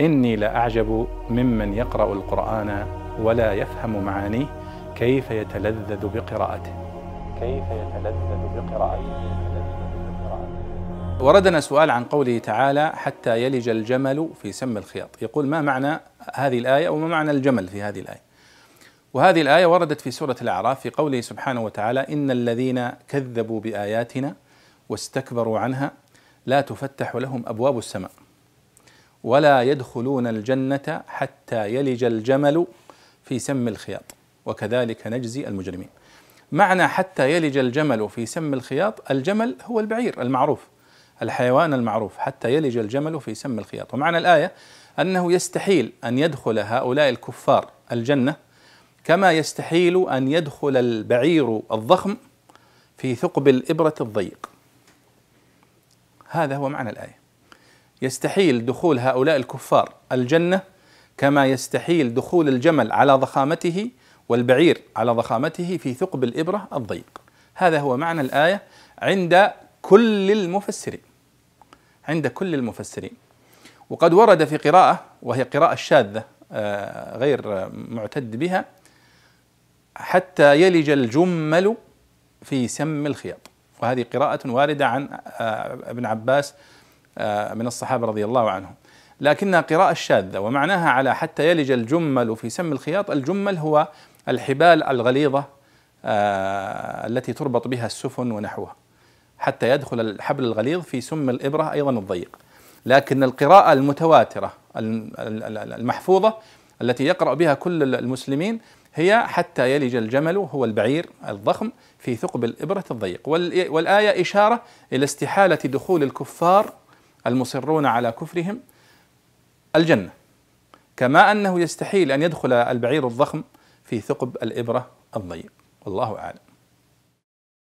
إني لأعجب ممن يقرأ القرآن ولا يفهم معانيه كيف يتلذذ بقراءته. كيف يتلذذ بقراءته. وردنا سؤال عن قوله تعالى حتى يلج الجمل في سم الخياط. يقول ما معنى هذه الآية وما معنى الجمل في هذه الآية؟ وهذه الآية وردت في سورة الأعراف في قوله سبحانه وتعالى إن الذين كذبوا بآياتنا واستكبروا عنها لا تفتح لهم أبواب السماء. ولا يدخلون الجنة حتى يلج الجمل في سم الخياط. وكذلك نجزي المجرمين. معنى حتى يلج الجمل في سم الخياط الجمل هو البعير المعروف الحيوان المعروف حتى يلج الجمل في سم الخياط. ومعنى الآية أنه يستحيل أن يدخل هؤلاء الكفار الجنة كما يستحيل أن يدخل البعير الضخم في ثقب الإبرة الضيق. هذا هو معنى الآية. يستحيل دخول هؤلاء الكفار الجنة كما يستحيل دخول الجمل على ضخامته والبعير على ضخامته في ثقب الإبرة الضيق. هذا هو معنى الآية عند كل المفسرين. عند كل المفسرين. وقد ورد في قراءة وهي قراءة شاذة آه، غير معتد بها حتى يلج الجمل في سم الخياط. وهذه قراءة واردة عن آه، ابن عباس من الصحابة رضي الله عنهم. لكنها قراءة شاذة ومعناها على حتى يلج الجمل في سم الخياط. الجمل هو الحبال الغليظة التي تربط بها السفن ونحوها حتى يدخل الحبل الغليظ في سم الإبرة أيضا الضيق. لكن القراءة المتواترة المحفوظة التي يقرأ بها كل المسلمين هي حتى يلج الجمل هو البعير الضخم في ثقب الإبرة الضيق. والآية إشارة إلى استحالة دخول الكفار المصرون على كفرهم الجنة. كما أنه يستحيل أن يدخل البعير الضخم في ثقب الإبرة الضيق. والله أعلم.